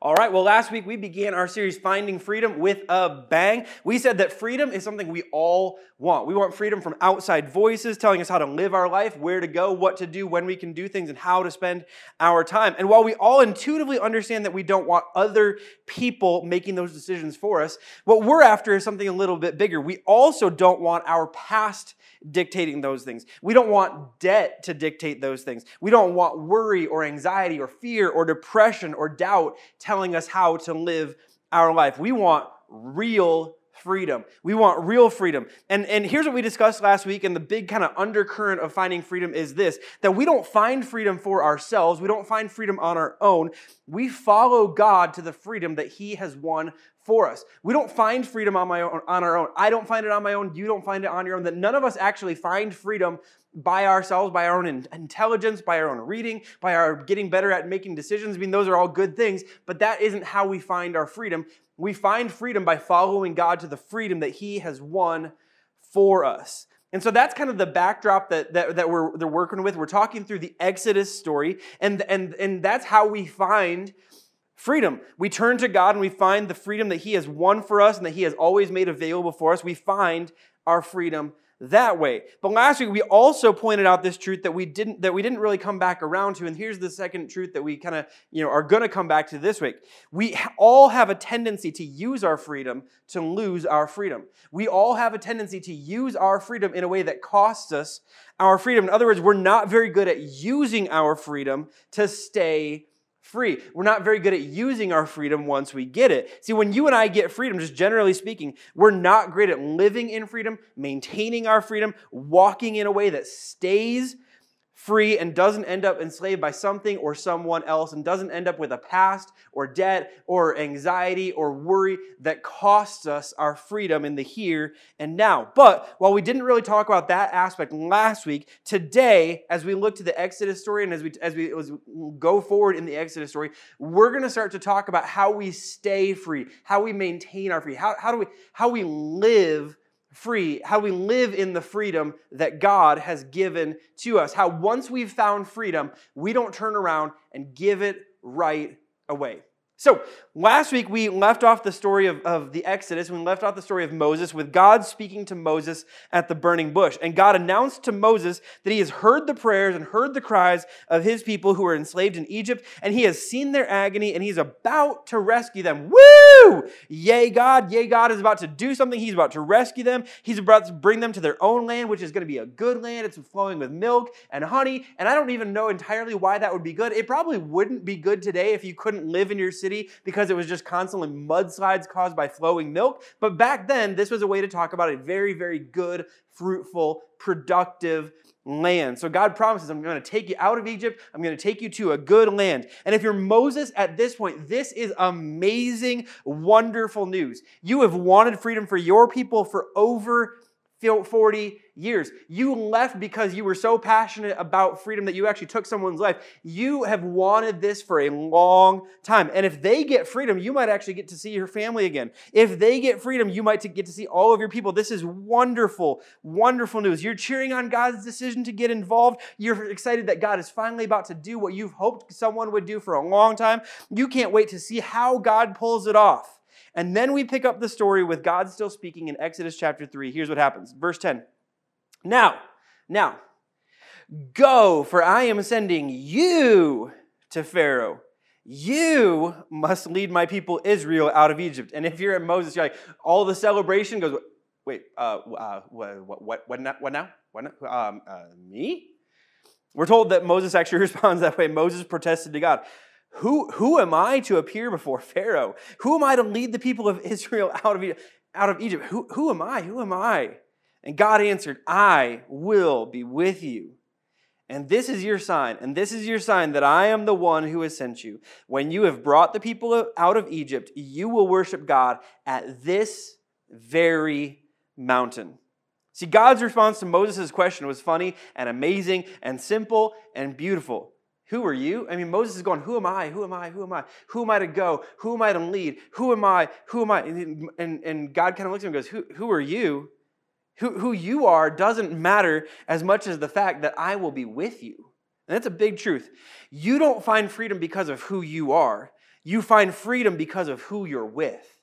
All right, well, last week we began our series, Finding Freedom, with a bang. We said that freedom is something we all want. We want freedom from outside voices telling us how to live our life, where to go, what to do, when we can do things, and how to spend our time. And while we all intuitively understand that we don't want other people making those decisions for us, what we're after is something a little bit bigger. We also don't want our past dictating those things. We don't want debt to dictate those things. We don't want worry or anxiety or fear or depression or doubt telling us how to live our life. We want real freedom. We want real freedom. And, and here's what we discussed last week, and the big kind of undercurrent of finding freedom is this that we don't find freedom for ourselves, we don't find freedom on our own. We follow God to the freedom that He has won for us. We don't find freedom on, my own, on our own. I don't find it on my own. You don't find it on your own. That none of us actually find freedom by ourselves, by our own intelligence, by our own reading, by our getting better at making decisions. I mean, those are all good things, but that isn't how we find our freedom. We find freedom by following God to the freedom that He has won for us. And so that's kind of the backdrop that, that, that we're they're working with. We're talking through the Exodus story, and, and, and that's how we find freedom. We turn to God and we find the freedom that He has won for us and that He has always made available for us. We find our freedom that way. But last week we also pointed out this truth that we didn't that we didn't really come back around to and here's the second truth that we kind of, you know, are going to come back to this week. We all have a tendency to use our freedom to lose our freedom. We all have a tendency to use our freedom in a way that costs us our freedom. In other words, we're not very good at using our freedom to stay free. We're not very good at using our freedom once we get it. See, when you and I get freedom, just generally speaking, we're not great at living in freedom, maintaining our freedom, walking in a way that stays free and doesn't end up enslaved by something or someone else and doesn't end up with a past or debt or anxiety or worry that costs us our freedom in the here and now. But while we didn't really talk about that aspect last week, today, as we look to the Exodus story and as we, as we, as we go forward in the Exodus story, we're going to start to talk about how we stay free, how we maintain our free, how, how do we, how we live free, how we live in the freedom that God has given to us. How once we've found freedom, we don't turn around and give it right away. So, last week we left off the story of, of the Exodus. We left off the story of Moses with God speaking to Moses at the burning bush. And God announced to Moses that he has heard the prayers and heard the cries of his people who were enslaved in Egypt, and he has seen their agony, and he's about to rescue them. Woo! Yay, God. Yay, God is about to do something. He's about to rescue them. He's about to bring them to their own land, which is going to be a good land. It's flowing with milk and honey. And I don't even know entirely why that would be good. It probably wouldn't be good today if you couldn't live in your city because it was just constantly mudslides caused by flowing milk. But back then, this was a way to talk about a very, very good, fruitful, productive land. So God promises, I'm going to take you out of Egypt. I'm going to take you to a good land. And if you're Moses at this point, this is amazing, wonderful news. You have wanted freedom for your people for over 40 years. You left because you were so passionate about freedom that you actually took someone's life. You have wanted this for a long time. And if they get freedom, you might actually get to see your family again. If they get freedom, you might get to see all of your people. This is wonderful, wonderful news. You're cheering on God's decision to get involved. You're excited that God is finally about to do what you've hoped someone would do for a long time. You can't wait to see how God pulls it off. And then we pick up the story with God still speaking in Exodus chapter 3. Here's what happens. Verse 10. Now, now, go, for I am sending you to Pharaoh. You must lead my people Israel out of Egypt. And if you're at Moses, you're like, all the celebration goes, wait, uh, uh, what, what, what, now? What now? What now? Um, uh, me? We're told that Moses actually responds that way. Moses protested to God. Who, who am I to appear before Pharaoh? Who am I to lead the people of Israel out of, out of Egypt? Who, who am I? Who am I? And God answered, I will be with you. And this is your sign, and this is your sign that I am the one who has sent you. When you have brought the people out of Egypt, you will worship God at this very mountain. See, God's response to Moses' question was funny and amazing and simple and beautiful. Who are you? I mean, Moses is going, Who am I? Who am I? Who am I? Who am I to go? Who am I to lead? Who am I? Who am I? And, and, and God kind of looks at him and goes, Who, who are you? Who, who you are doesn't matter as much as the fact that I will be with you. And that's a big truth. You don't find freedom because of who you are. You find freedom because of who you're with.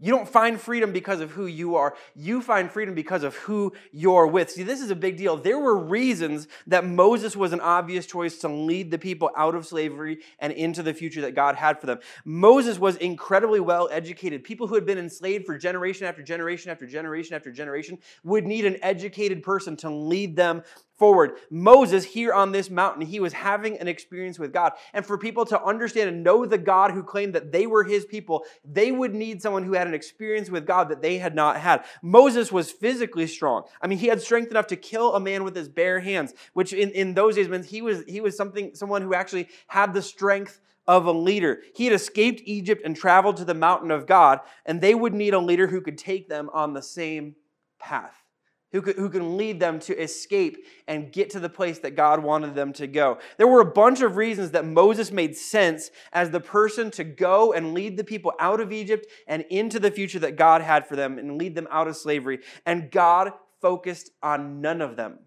You don't find freedom because of who you are. You find freedom because of who you're with. See, this is a big deal. There were reasons that Moses was an obvious choice to lead the people out of slavery and into the future that God had for them. Moses was incredibly well educated. People who had been enslaved for generation after generation after generation after generation would need an educated person to lead them forward. Moses, here on this mountain, he was having an experience with God. And for people to understand and know the God who claimed that they were his people, they would need someone who had an experience with God that they had not had. Moses was physically strong. I mean, he had strength enough to kill a man with his bare hands, which in, in those days meant he was, he was something, someone who actually had the strength of a leader. He had escaped Egypt and traveled to the mountain of God, and they would need a leader who could take them on the same path who, who can lead them to escape and get to the place that God wanted them to go. There were a bunch of reasons that Moses made sense as the person to go and lead the people out of Egypt and into the future that God had for them and lead them out of slavery. And God focused on none of them.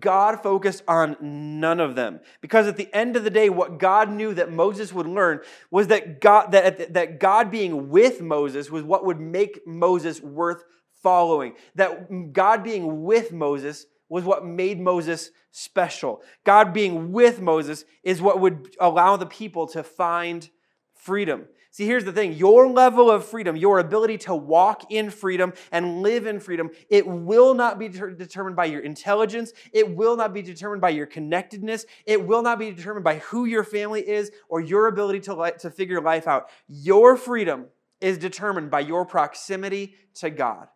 God focused on none of them. Because at the end of the day, what God knew that Moses would learn was that God, that, that God being with Moses was what would make Moses worth following. That God being with Moses was what made Moses special. God being with Moses is what would allow the people to find freedom. See, here's the thing your level of freedom, your ability to walk in freedom and live in freedom, it will not be determined by your intelligence. It will not be determined by your connectedness. It will not be determined by who your family is or your ability to, to figure life out. Your freedom is determined by your proximity to God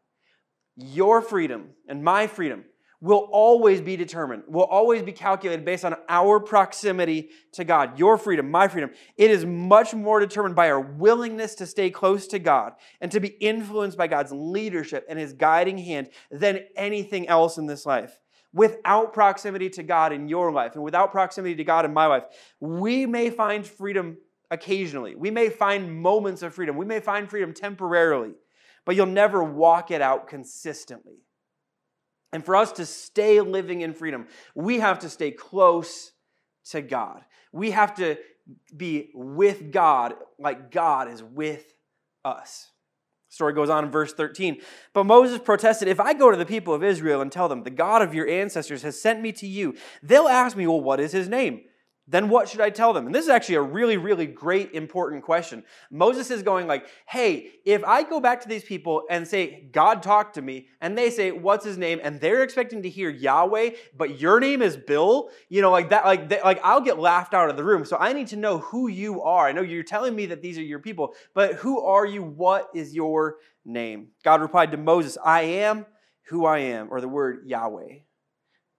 your freedom and my freedom will always be determined, will always be calculated based on our proximity to God. Your freedom, my freedom, it is much more determined by our willingness to stay close to God and to be influenced by God's leadership and His guiding hand than anything else in this life. Without proximity to God in your life and without proximity to God in my life, we may find freedom occasionally. We may find moments of freedom. We may find freedom temporarily but you'll never walk it out consistently. And for us to stay living in freedom, we have to stay close to God. We have to be with God like God is with us. story goes on in verse 13. But Moses protested, If I go to the people of Israel and tell them, The God of your ancestors has sent me to you, they'll ask me, Well, what is his name? Then what should I tell them? And this is actually a really, really great, important question. Moses is going like, hey, if I go back to these people and say, God talked to me, and they say, what's his name? And they're expecting to hear Yahweh, but your name is Bill, you know, like that, like, they, like I'll get laughed out of the room. So I need to know who you are. I know you're telling me that these are your people, but who are you? What is your name? God replied to Moses, I am who I am, or the word Yahweh.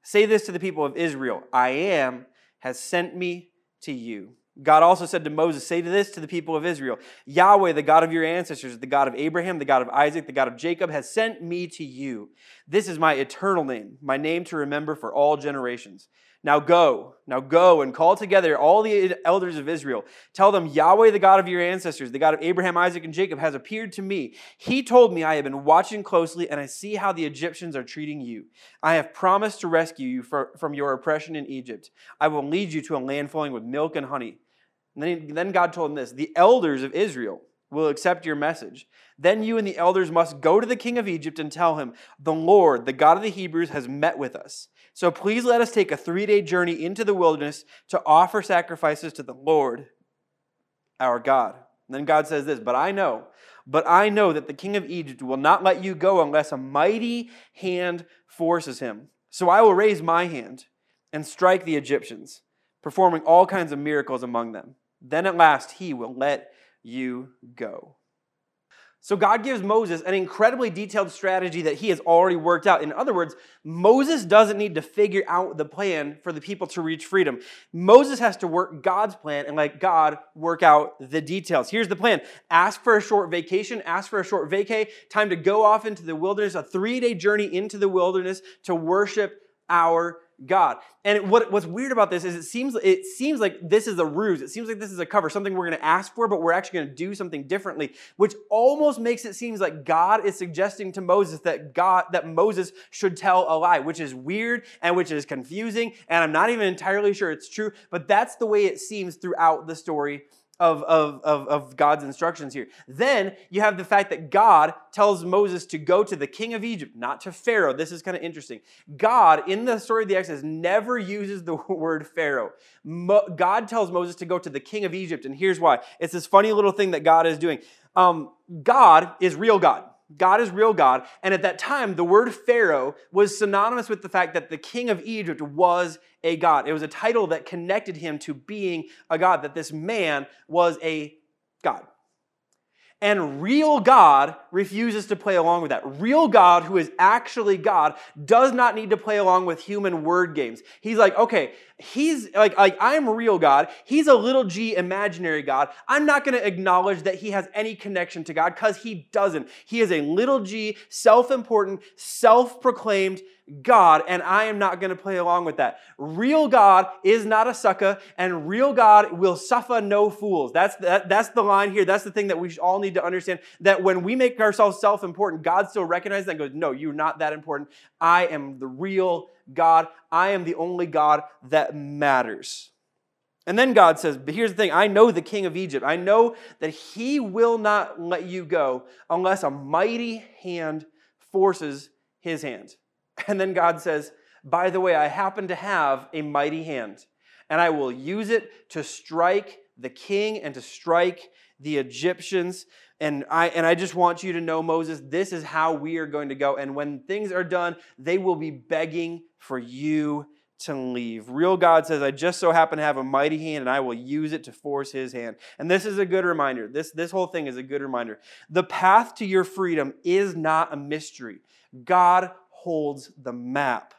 Say this to the people of Israel I am has sent me to you. God also said to Moses, Say to this to the people of Israel Yahweh, the God of your ancestors, the God of Abraham, the God of Isaac, the God of Jacob, has sent me to you. This is my eternal name, my name to remember for all generations. Now go, now go and call together all the elders of Israel. Tell them, Yahweh, the God of your ancestors, the God of Abraham, Isaac, and Jacob, has appeared to me. He told me, I have been watching closely, and I see how the Egyptians are treating you. I have promised to rescue you from your oppression in Egypt. I will lead you to a land flowing with milk and honey. And then, then God told him this The elders of Israel will accept your message. Then you and the elders must go to the king of Egypt and tell him, The Lord, the God of the Hebrews, has met with us. So please let us take a three day journey into the wilderness to offer sacrifices to the Lord our God. And then God says this, But I know, but I know that the king of Egypt will not let you go unless a mighty hand forces him. So I will raise my hand and strike the Egyptians, performing all kinds of miracles among them. Then at last he will let you go. So God gives Moses an incredibly detailed strategy that he has already worked out. In other words, Moses doesn't need to figure out the plan for the people to reach freedom. Moses has to work God's plan and let God work out the details. Here's the plan. Ask for a short vacation, ask for a short vacay, time to go off into the wilderness, a 3-day journey into the wilderness to worship our God. And what, what's weird about this is it seems, it seems like this is a ruse. It seems like this is a cover, something we're going to ask for, but we're actually going to do something differently, which almost makes it seem like God is suggesting to Moses that God, that Moses should tell a lie, which is weird and which is confusing. And I'm not even entirely sure it's true, but that's the way it seems throughout the story of, of, of, of, God's instructions here. Then you have the fact that God tells Moses to go to the king of Egypt, not to Pharaoh. This is kind of interesting. God, in the story of the Exodus, never uses the word Pharaoh. Mo- God tells Moses to go to the king of Egypt, and here's why. It's this funny little thing that God is doing. Um, God is real God. God is real God. And at that time, the word Pharaoh was synonymous with the fact that the king of Egypt was a God. It was a title that connected him to being a God, that this man was a God. And real God refuses to play along with that. Real God, who is actually God, does not need to play along with human word games. He's like, okay, he's like, like I'm real God. He's a little g imaginary God. I'm not going to acknowledge that he has any connection to God because he doesn't. He is a little g, self important, self proclaimed God, and I am not going to play along with that. Real God is not a sucker, and real God will suffer no fools. That's, that, that's the line here. That's the thing that we all need to understand that when we make ourselves self important, God still recognizes that and goes, No, you're not that important. I am the real God. I am the only God that matters. And then God says, But here's the thing I know the king of Egypt. I know that he will not let you go unless a mighty hand forces his hand. And then God says, By the way, I happen to have a mighty hand, and I will use it to strike the king and to strike the Egyptians. And I, and I just want you to know, Moses, this is how we are going to go. And when things are done, they will be begging for you to leave. Real God says, I just so happen to have a mighty hand and I will use it to force his hand. And this is a good reminder. This, this whole thing is a good reminder. The path to your freedom is not a mystery. God holds the map.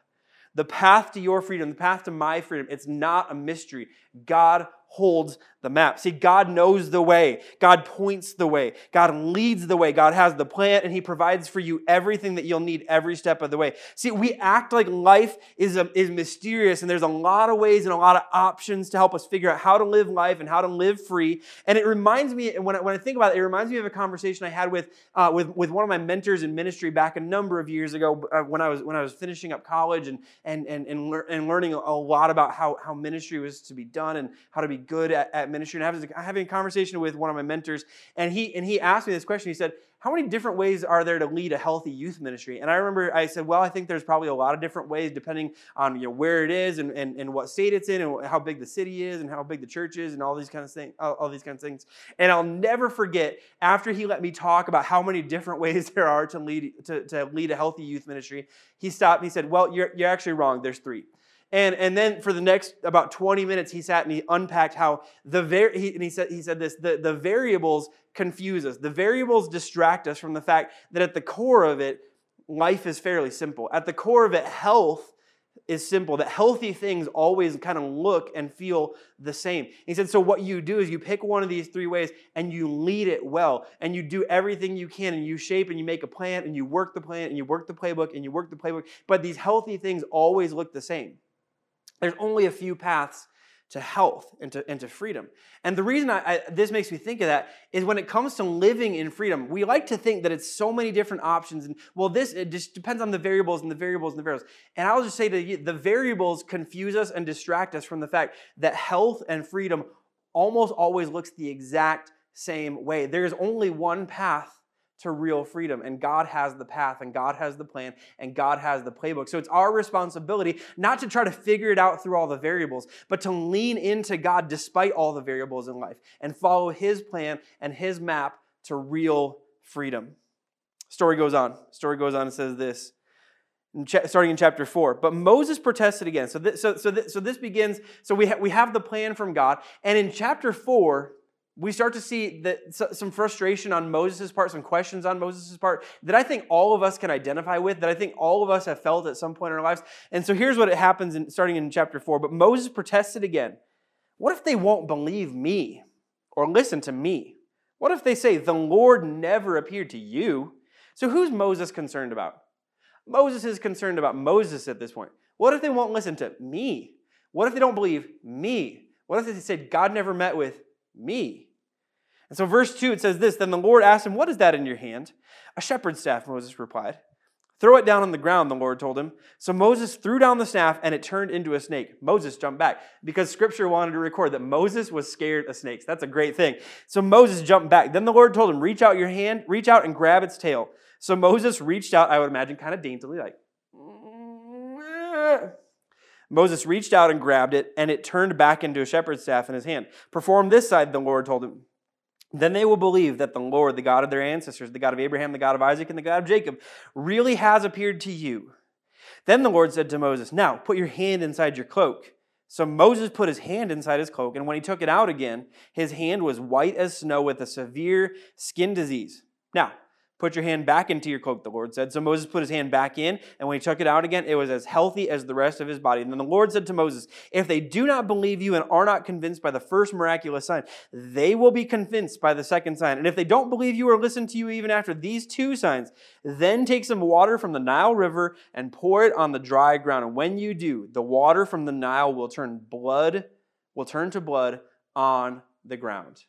The path to your freedom, the path to my freedom, it's not a mystery. God holds the map. See, God knows the way. God points the way. God leads the way. God has the plan and He provides for you everything that you'll need every step of the way. See, we act like life is, a, is mysterious and there's a lot of ways and a lot of options to help us figure out how to live life and how to live free. And it reminds me, when I, when I think about it, it reminds me of a conversation I had with, uh, with, with one of my mentors in ministry back a number of years ago uh, when, I was, when I was finishing up college and, and, and, and, lear- and learning a lot about how, how ministry was to be done and how to be good at, at ministry. And I having a conversation with one of my mentors, and he and he asked me this question. He said, "How many different ways are there to lead a healthy youth ministry?" And I remember I said, "Well, I think there's probably a lot of different ways, depending on you know where it is and, and, and what state it's in, and how big the city is, and how big the church is, and all these kinds of things. All, all these kinds of things." And I'll never forget after he let me talk about how many different ways there are to lead to, to lead a healthy youth ministry. He stopped. and He said, "Well, you're you're actually wrong. There's three. And, and then for the next about 20 minutes, he sat and he unpacked how the var- he, and he said, he said this the, the variables confuse us. The variables distract us from the fact that at the core of it, life is fairly simple. At the core of it, health is simple, that healthy things always kind of look and feel the same. He said, So, what you do is you pick one of these three ways and you lead it well, and you do everything you can, and you shape and you make a plan, and you work the plan, and you work the playbook, and you work the playbook. But these healthy things always look the same. There's only a few paths to health and to, and to freedom. And the reason I, I, this makes me think of that is when it comes to living in freedom, we like to think that it's so many different options. And well, this it just depends on the variables and the variables and the variables. And I'll just say to you, the variables confuse us and distract us from the fact that health and freedom almost always looks the exact same way. There is only one path to real freedom. And God has the path, and God has the plan, and God has the playbook. So it's our responsibility not to try to figure it out through all the variables, but to lean into God despite all the variables in life and follow His plan and His map to real freedom. Story goes on. Story goes on and says this. starting in chapter 4 but moses protested again so, this, so, so, this, so this begins so we, ha- we have the plan from god and in chapter 4 we start to see that some frustration on Moses' part, some questions on Moses' part that I think all of us can identify with, that I think all of us have felt at some point in our lives. And so here's what it happens in, starting in chapter 4. But Moses protested again. What if they won't believe me or listen to me? What if they say, The Lord never appeared to you? So who's Moses concerned about? Moses is concerned about Moses at this point. What if they won't listen to me? What if they don't believe me? What if they said, God never met with me? And so, verse 2, it says this Then the Lord asked him, What is that in your hand? A shepherd's staff, Moses replied. Throw it down on the ground, the Lord told him. So Moses threw down the staff and it turned into a snake. Moses jumped back because scripture wanted to record that Moses was scared of snakes. That's a great thing. So Moses jumped back. Then the Lord told him, Reach out your hand, reach out and grab its tail. So Moses reached out, I would imagine, kind of daintily, like, Moses reached out and grabbed it, and it turned back into a shepherd's staff in his hand. Perform this side, the Lord told him. Then they will believe that the Lord, the God of their ancestors, the God of Abraham, the God of Isaac, and the God of Jacob, really has appeared to you. Then the Lord said to Moses, Now put your hand inside your cloak. So Moses put his hand inside his cloak, and when he took it out again, his hand was white as snow with a severe skin disease. Now, Put your hand back into your cloak, the Lord said. So Moses put his hand back in, and when he took it out again, it was as healthy as the rest of his body. And then the Lord said to Moses, If they do not believe you and are not convinced by the first miraculous sign, they will be convinced by the second sign. And if they don't believe you or listen to you even after these two signs, then take some water from the Nile River and pour it on the dry ground. And when you do, the water from the Nile will turn blood, will turn to blood on the ground.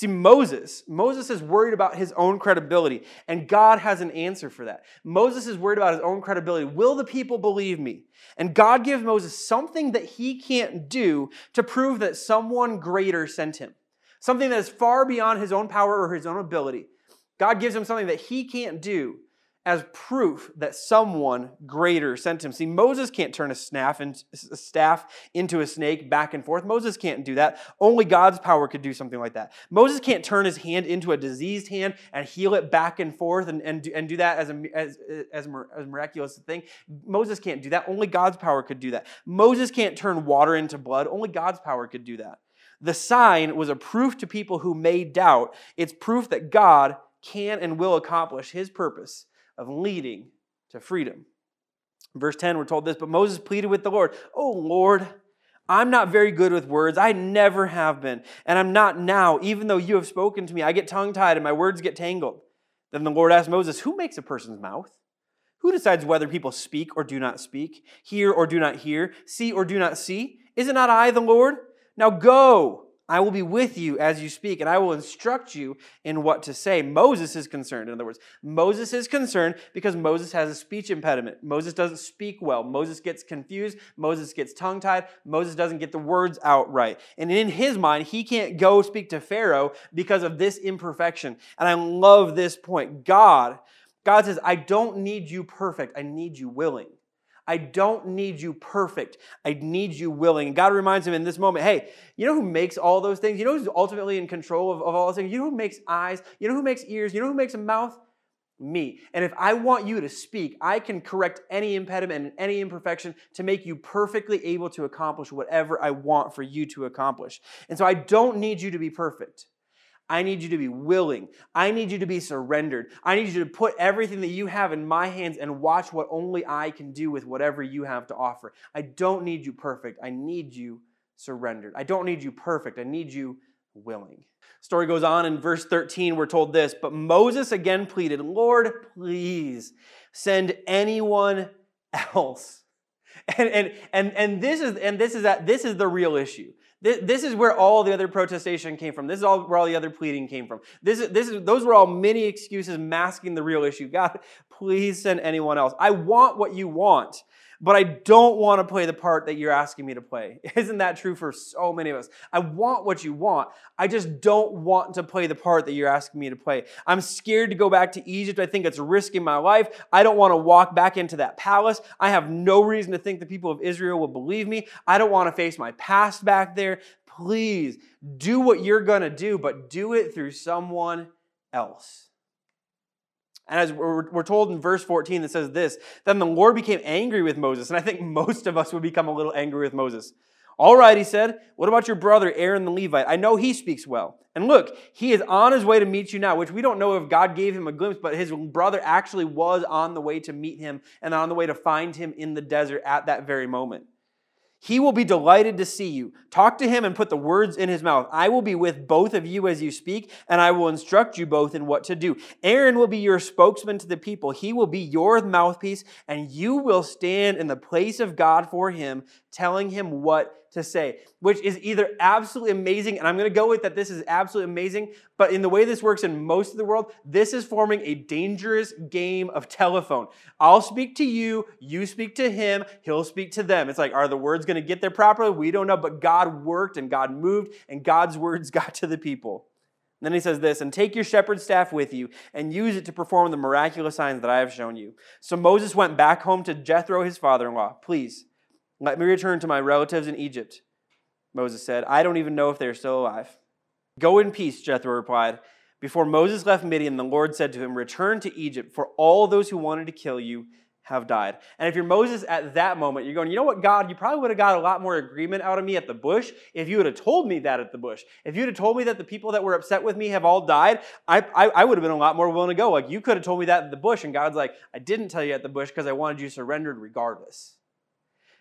See, Moses, Moses is worried about his own credibility, and God has an answer for that. Moses is worried about his own credibility. Will the people believe me? And God gives Moses something that he can't do to prove that someone greater sent him, something that is far beyond his own power or his own ability. God gives him something that he can't do as proof that someone greater sent him. See, Moses can't turn a staff, into a snake back and forth. Moses can't do that. Only God's power could do something like that. Moses can't turn his hand into a diseased hand and heal it back and forth and, and, do, and do that as a, as, as, a miraculous thing. Moses can't do that. Only God's power could do that. Moses can't turn water into blood. Only God's power could do that. The sign was a proof to people who may doubt. It's proof that God can and will accomplish his purpose of leading to freedom. Verse 10, we're told this, but Moses pleaded with the Lord, Oh Lord, I'm not very good with words. I never have been, and I'm not now, even though you have spoken to me. I get tongue tied and my words get tangled. Then the Lord asked Moses, Who makes a person's mouth? Who decides whether people speak or do not speak, hear or do not hear, see or do not see? Is it not I, the Lord? Now go. I will be with you as you speak, and I will instruct you in what to say. Moses is concerned. In other words, Moses is concerned because Moses has a speech impediment. Moses doesn't speak well. Moses gets confused. Moses gets tongue tied. Moses doesn't get the words out right. And in his mind, he can't go speak to Pharaoh because of this imperfection. And I love this point. God, God says, I don't need you perfect, I need you willing. I don't need you perfect. I need you willing. And God reminds him in this moment, hey, you know who makes all those things? You know who's ultimately in control of, of all those things? You know who makes eyes? You know who makes ears? You know who makes a mouth? Me. And if I want you to speak, I can correct any impediment and any imperfection to make you perfectly able to accomplish whatever I want for you to accomplish. And so I don't need you to be perfect. I need you to be willing. I need you to be surrendered. I need you to put everything that you have in my hands and watch what only I can do with whatever you have to offer. I don't need you perfect. I need you surrendered. I don't need you perfect. I need you willing. Story goes on in verse 13. We're told this, but Moses again pleaded, Lord, please send anyone else. And, and, and, and this is and this is that this is the real issue. This is where all the other protestation came from. This is all where all the other pleading came from. This is, this is, those were all many excuses masking the real issue. God, please send anyone else. I want what you want but I don't want to play the part that you're asking me to play. Isn't that true for so many of us? I want what you want. I just don't want to play the part that you're asking me to play. I'm scared to go back to Egypt. I think it's risking my life. I don't want to walk back into that palace. I have no reason to think the people of Israel will believe me. I don't want to face my past back there. Please do what you're going to do, but do it through someone else. And as we're, told in verse 14, it says this Then the Lord became angry with Moses. And I think most of us would become a little angry with Moses. All right, he said, what about your brother Aaron the Levite? I know he speaks well. And look, he is on his way to meet you now, which we don't know if God gave him a glimpse, but his brother actually was on the way to meet him and on the way to find him in the desert at that very moment. He will be delighted to see you. Talk to him and put the words in his mouth. I will be with both of you as you speak, and I will instruct you both in what to do. Aaron will be your spokesman to the people. He will be your mouthpiece, and you will stand in the place of God for him, telling him what to say, which is either absolutely amazing, and I'm going to go with that this is absolutely amazing, but in the way this works in most of the world, this is forming a dangerous game of telephone. I'll speak to you, you speak to him, he'll speak to them. It's like, are the words going to get there properly? We don't know, but God worked and God moved, and God's words got to the people. Then he says this, and take your shepherd's staff with you and use it to perform the miraculous signs that I have shown you. So Moses went back home to Jethro, his father in law. Please, let me return to my relatives in Egypt. Moses said, I don't even know if they are still alive. Go in peace, Jethro replied. Before Moses left Midian, the Lord said to him, Return to Egypt, for all those who wanted to kill you have died. And if you're Moses at that moment, you're going, you know what, God, you probably would have got a lot more agreement out of me at the bush if you would have told me that at the bush. If you would have told me that the people that were upset with me have all died, I, I, I would have been a lot more willing to go. Like, you could have told me that at the bush. And God's like, I didn't tell you at the bush because I wanted you surrendered regardless.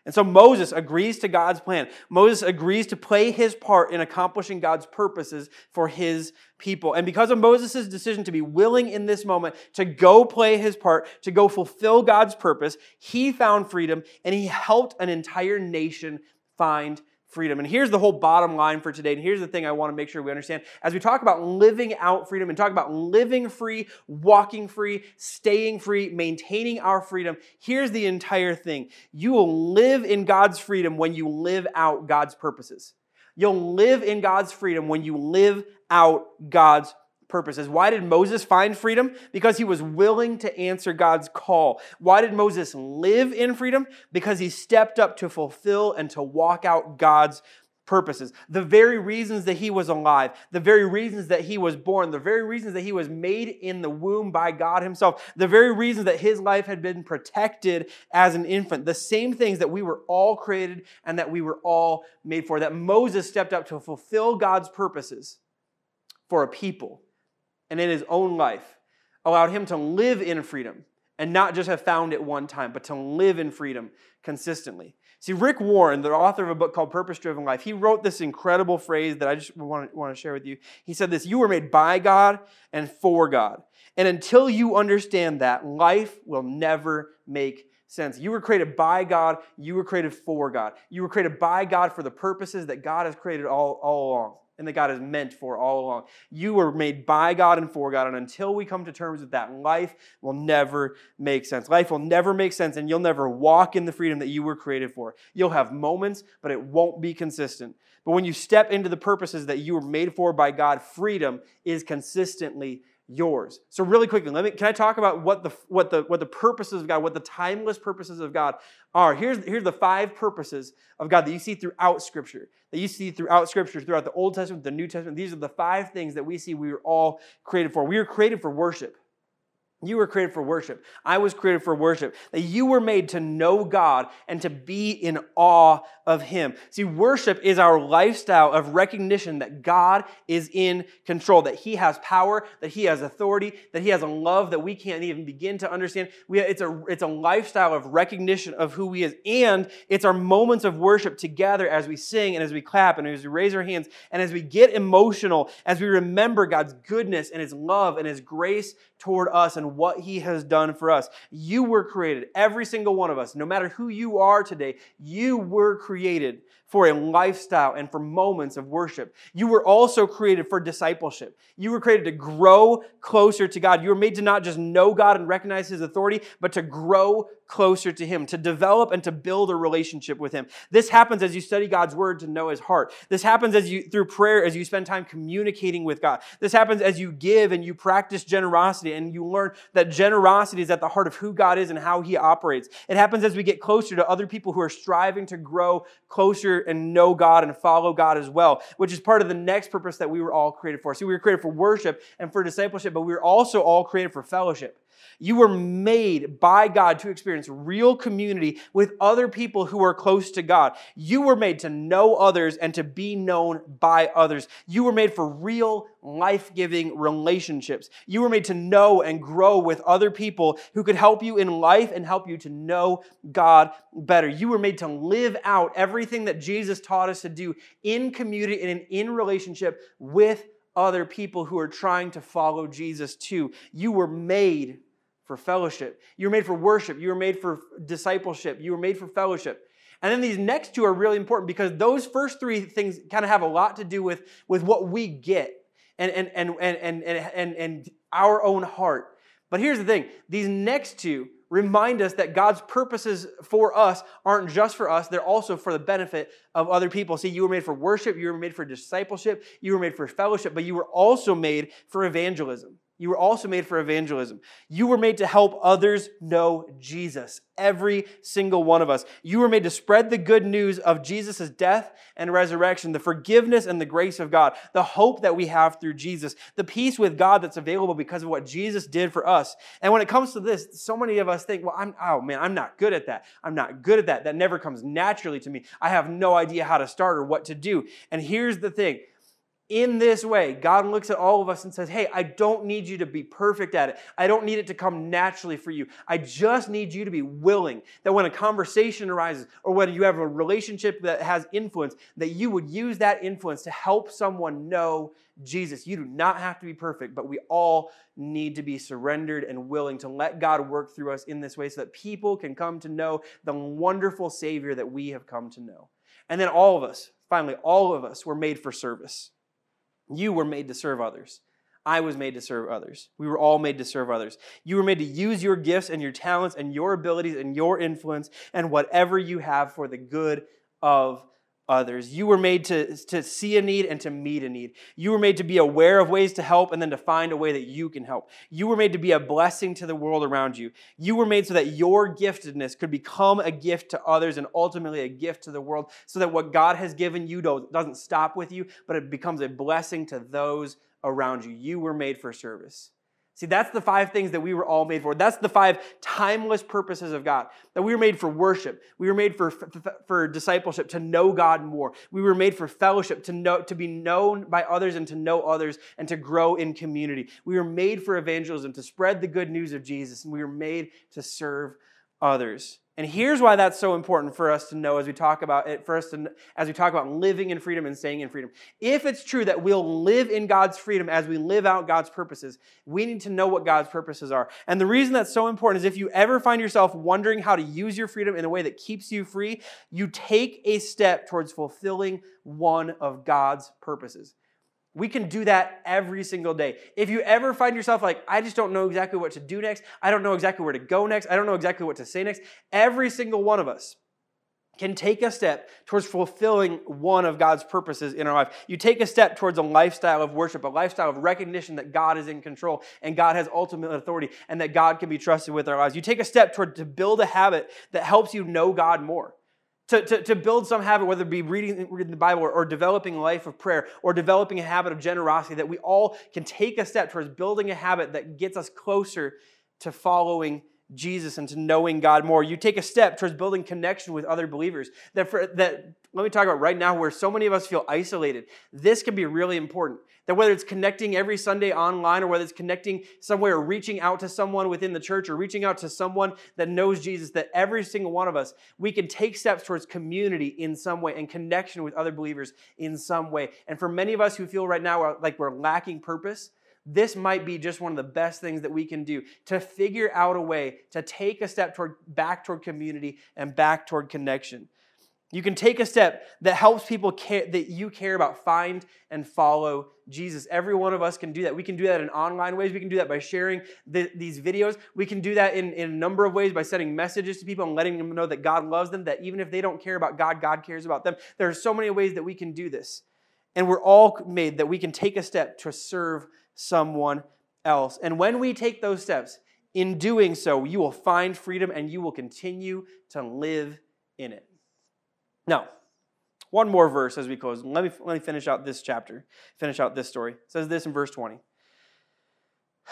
And so Moses agrees to God's plan. Moses agrees to play his part in accomplishing God's purposes for his people. And because of Moses' decision to be willing in this moment to go play his part, to go fulfill God's purpose, he found freedom and he helped an entire nation find freedom. And here's the whole bottom line for today. And here's the thing I want to make sure we understand. As we talk about living out freedom and talk about living free, walking free, staying free, maintaining our freedom, here's the entire thing. You will live in God's freedom when you live out God's purposes. You'll live in God's freedom when you live out God's purposes. Why did Moses find freedom? Because he was willing to answer God's call. Why did Moses live in freedom? Because he stepped up to fulfill and to walk out God's purposes. The very reasons that he was alive, the very reasons that he was born, the very reasons that he was made in the womb by God himself, the very reasons that his life had been protected as an infant, the same things that we were all created and that we were all made for, that Moses stepped up to fulfill God's purposes for a people and in his own life allowed him to live in freedom and not just have found it one time, but to live in freedom consistently. See, Rick Warren, the author of a book called Purpose Driven Life, he wrote this incredible phrase that I just want to, share with you. He said this You were made by God and for God. And until you understand that, life will never make sense. You were created by God, you were created for God. You were created by God for the purposes that God has created all, all along and that God is meant for all along. You were made by God and for God, and until we come to terms with that, life will never make sense. Life will never make sense, and you'll never walk in the freedom that you were created for. You'll have moments, but it won't be consistent. But when you step into the purposes that you were made for by God, freedom is consistently yours. So really quickly, let me can I talk about what the what the what the purposes of God, what the timeless purposes of God are. Here's here's the five purposes of God that you see throughout scripture. That you see throughout scripture, throughout the Old Testament, the New Testament. These are the five things that we see we were all created for. We were created for worship. You were created for worship. I was created for worship. That you were made to know God and to be in awe of Him. See, worship is our lifestyle of recognition that God is in control, that He has power, that He has authority, that He has a love that we can't even begin to understand. We, it's, a, it's a lifestyle of recognition of who He is. And it's our moments of worship together as we sing and as we clap and as we raise our hands and as we get emotional, as we remember God's goodness and His love and His grace toward us and what He has done for us. You were created, every single one of us, no matter who you are today, you were created for a lifestyle and for moments of worship. You were also created for discipleship. You were created to grow closer to God. You were made to not just know God and recognize His authority, but to grow closer to Him, to develop and to build a relationship with Him. This happens as you study God's Word to know His heart. This happens as you, through prayer, as you spend time communicating with God. This happens as you give and you practice generosity and you learn that generosity is at the heart of who God is and how He operates. It happens as we get closer to other people who are striving to grow closer and know God and follow God as well, which is part of the next purpose that we were all created for. See, we were created for worship and for discipleship, but we were also all created for fellowship. You were made by God to experience real community with other people who are close to God. You were made to know others and to be known by others. You were made for real life giving relationships. You were made to know and grow with other people who could help you in life and help you to know God better. You were made to live out everything that Jesus taught us to do in community and in relationship with other people who are trying to follow Jesus too. You were made for fellowship. You were made for worship. You were made for discipleship. You were made for fellowship. And then these next two are really important because those first three things kind of have a lot to do with, with what we get and, and, and, and, and, and, and our own heart. But here's the thing these next two remind us that God's purposes for us aren't just for us, they're also for the benefit of other people. See, you were made for worship, you were made for discipleship, you were made for fellowship, but you were also made for evangelism. You were also made for evangelism. You were made to help others know Jesus. Every single one of us. You were made to spread the good news of Jesus' death and resurrection, the forgiveness and the grace of God, the hope that we have through Jesus, the peace with God that's available because of what Jesus did for us. And when it comes to this, so many of us think, well, I'm, oh man, I'm not good at that. I'm not good at that. That never comes naturally to me. I have no idea how to start or what to do. And here's the thing in this way, God looks at all of us and says, Hey, I don't need you to be perfect at it. I don't need it to come naturally for you. I just need you to be willing that when a conversation arises or when you have a relationship that has influence, that you would use that influence to help someone know Jesus. You do not have to be perfect, but we all need to be surrendered and willing to let God work through us in this way so that people can come to know the wonderful Savior that we have come to know. And then all of us, finally, all of us were made for service. You were made to serve others. I was made to serve others. We were all made to serve others. You were made to use your gifts and your talents and your abilities and your influence and whatever you have for the good of others. You were made to, to see a need and to meet a need. You were made to be aware of ways to help and then to find a way that you can help. You were made to be a blessing to the world around you. You were made so that your giftedness could become a gift to others and ultimately a gift to the world, so that what God has given you doesn't stop with you, but it becomes a blessing to those around you. You were made for service. See, that's the five things that we were all made for. That's the five timeless purposes of God. That we were made for worship. We were made for, for discipleship, to know God more. We were made for fellowship, to know, to be known by others and to know others and to grow in community. We were made for evangelism, to spread the good news of Jesus, and we were made to serve others. And here's why that's so important for us to know as we talk about it first and as we talk about living in freedom and staying in freedom. If it's true that we'll live in God's freedom as we live out God's purposes, we need to know what God's purposes are. And the reason that's so important is if you ever find yourself wondering how to use your freedom in a way that keeps you free, you take a step towards fulfilling one of God's purposes. We can do that every single day. If you ever find yourself like, I just don't know exactly what to do next, I don't know exactly where to go next, I don't know exactly what to say next, every single one of us can take a step towards fulfilling one of God's purposes in our life. You take a step towards a lifestyle of worship, a lifestyle of recognition that God is in control and God has ultimate authority and that God can be trusted with our lives. You take a step toward to build a habit that helps you know God more to, to, to build some habit, whether it be reading, reading the Bible or, or developing a life of prayer or developing a habit of generosity, that we all can take a step towards building a habit that gets us closer to following Jesus and to knowing God more. You take a step towards building connection with other believers. That, for, that let me talk about right now where so many of us feel isolated. This can be really important. That whether it's connecting every Sunday online or whether it's connecting somewhere or reaching out to someone within the church or reaching out to someone that knows Jesus, that every single one of us, we can take steps towards community in some way and connection with other believers in some way. And for many of us who feel right now uh, like we're lacking purpose, this might be just one of the best things that we can do to figure out a way to take a step toward back toward community and back toward connection. You can take a step that helps people care, that you care about find and follow Jesus. Every one of us can do that. We can do that in online ways. We can do that by sharing the, these videos. We can do that in, in a number of ways by sending messages to people and letting them know that God loves them, that even if they don't care about God, God cares about them. There are so many ways that we can do this. And we're all made that we can take a step to serve someone else. And when we take those steps, in doing so, you will find freedom and you will continue to live in it. Now, one more verse as we close. Let me, let me finish out this chapter, finish out this story. It says this in verse 20.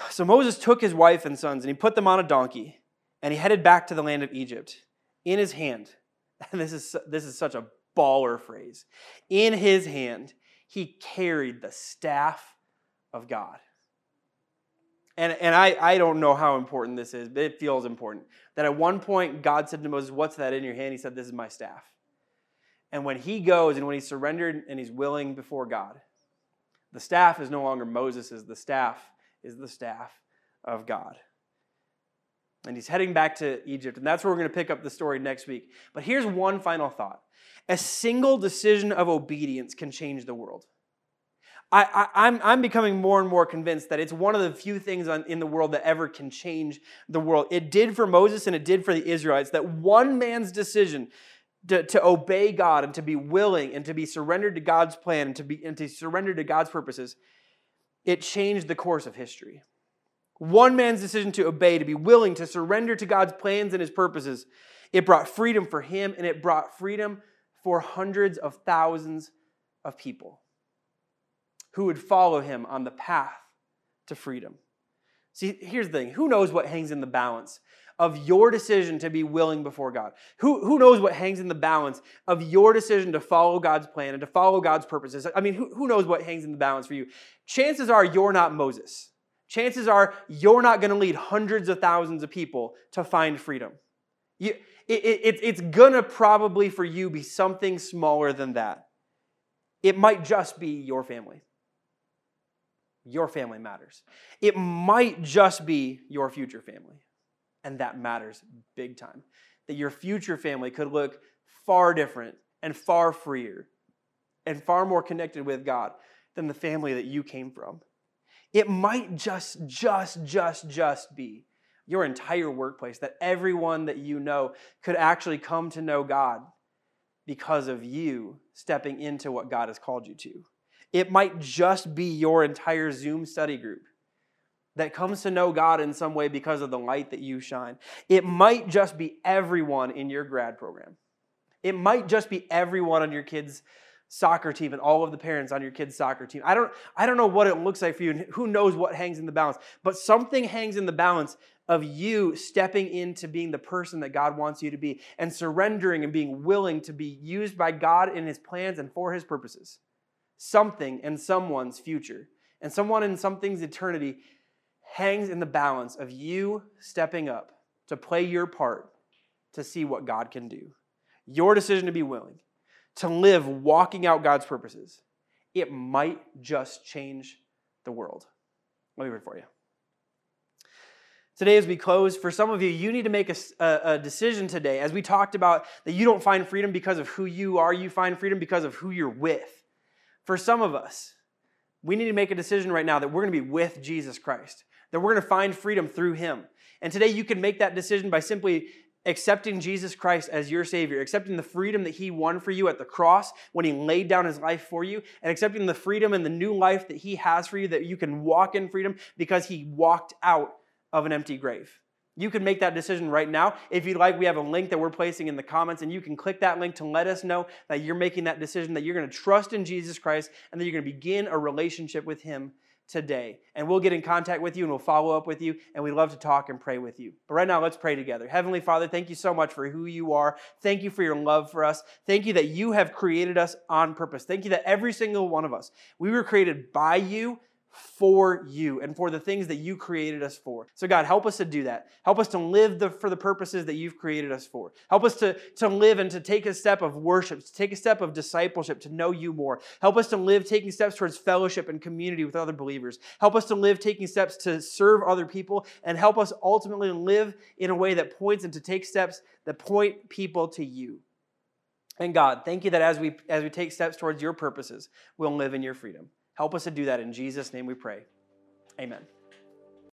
So Moses took his wife and sons and he put them on a donkey and he headed back to the land of Egypt. In his hand, and this is, this is such a baller phrase, in his hand, he carried the staff of God. And, and I, I don't know how important this is, but it feels important. That at one point, God said to Moses, What's that in your hand? He said, This is my staff. And when he goes and when he's surrendered and he's willing before God, the staff is no longer Moses's, the staff is the staff of God. And he's heading back to Egypt. And that's where we're going to pick up the story next week. But here's one final thought a single decision of obedience can change the world. I, am I'm, I'm becoming more and more convinced that it's one of the few things on, in the world that ever can change the world. It did for Moses and it did for the Israelites. That one man's decision to, to obey God and to be willing and to be surrendered to God's plan and to, be, and to surrender to God's purposes, it changed the course of history. One man's decision to obey, to be willing to surrender to God's plans and his purposes, it brought freedom for him and it brought freedom for hundreds of thousands of people who would follow him on the path to freedom. See, here's the thing who knows what hangs in the balance of your decision to be willing before God? Who, who knows what hangs in the balance of your decision to follow God's plan and to follow God's purposes? I mean, who, who knows what hangs in the balance for you? Chances are you're not Moses. Chances are you're not going to lead hundreds of thousands of people to find freedom. You, it, it, it's going to probably for you be something smaller than that. It might just be your family. Your family matters. It might just be your future family. And that matters big time. That your future family could look far different and far freer and far more connected with God than the family that you came from. It might just, just, just, just be your entire workplace, that everyone that you know could actually come to know God because of you stepping into what God has called you to. It might just be your entire Zoom study group that comes to know God in some way because of the light that you shine. It might just be everyone in your grad program. It might just be everyone on your kids' soccer team and all of the parents on your kids' soccer team. I don't, I don't know what it looks like for you, and who knows what hangs in the balance, but something hangs in the balance of you stepping into being the person that God wants you to be and surrendering and being willing to be used by God in His plans and for His purposes. Something and someone's future and someone in something's eternity hangs in the balance of you stepping up to play your part to see what God can do. Your decision to be willing to live walking out God's purposes, it might just change the world. Let me read for you. Today, as we close, for some of you, you need to make a, a, a, decision today. As we talked about, that you don't find freedom because of who you are, you find freedom because of who you're with. For some of us, we need to make a decision right now that we're going to be with Jesus Christ, that we're going to find freedom through Him. And today, you can make that decision by simply accepting Jesus Christ as your Savior, accepting the freedom that He won for you at the cross when He laid down His life for you, and accepting the freedom and the new life that He has for you, that you can walk in freedom because He walked out of an empty grave. You can make that decision right now. If you'd like, we have a link that we're placing in the comments, and you can click that link to let us know that you're making that decision, that you're going to trust in Jesus Christ, and that you're going to begin a relationship with Him today. And we'll get in contact with you and we'll follow up with you, and we'd love to talk and pray with you. But right now, let's pray together. Heavenly Father, thank you so much for who you are. Thank you for your love for us. Thank you that you have created us on purpose. Thank you that every single one of us, we were created by you for you and for the things that you created us for. So, God, help us to do that. Help us to live the, for the purposes that you've created us for. Help us to, to live and to take a step of worship, to take a step of discipleship, to know you more. Help us to live taking steps towards fellowship and community with other believers. Help us to live taking steps to serve other people, and help us ultimately live in a way that points and to take steps that point people to you. And God, thank you that as we as we take steps towards your purposes, we'll live in your freedom. Help us to do that in Jesus' name we pray. Amen.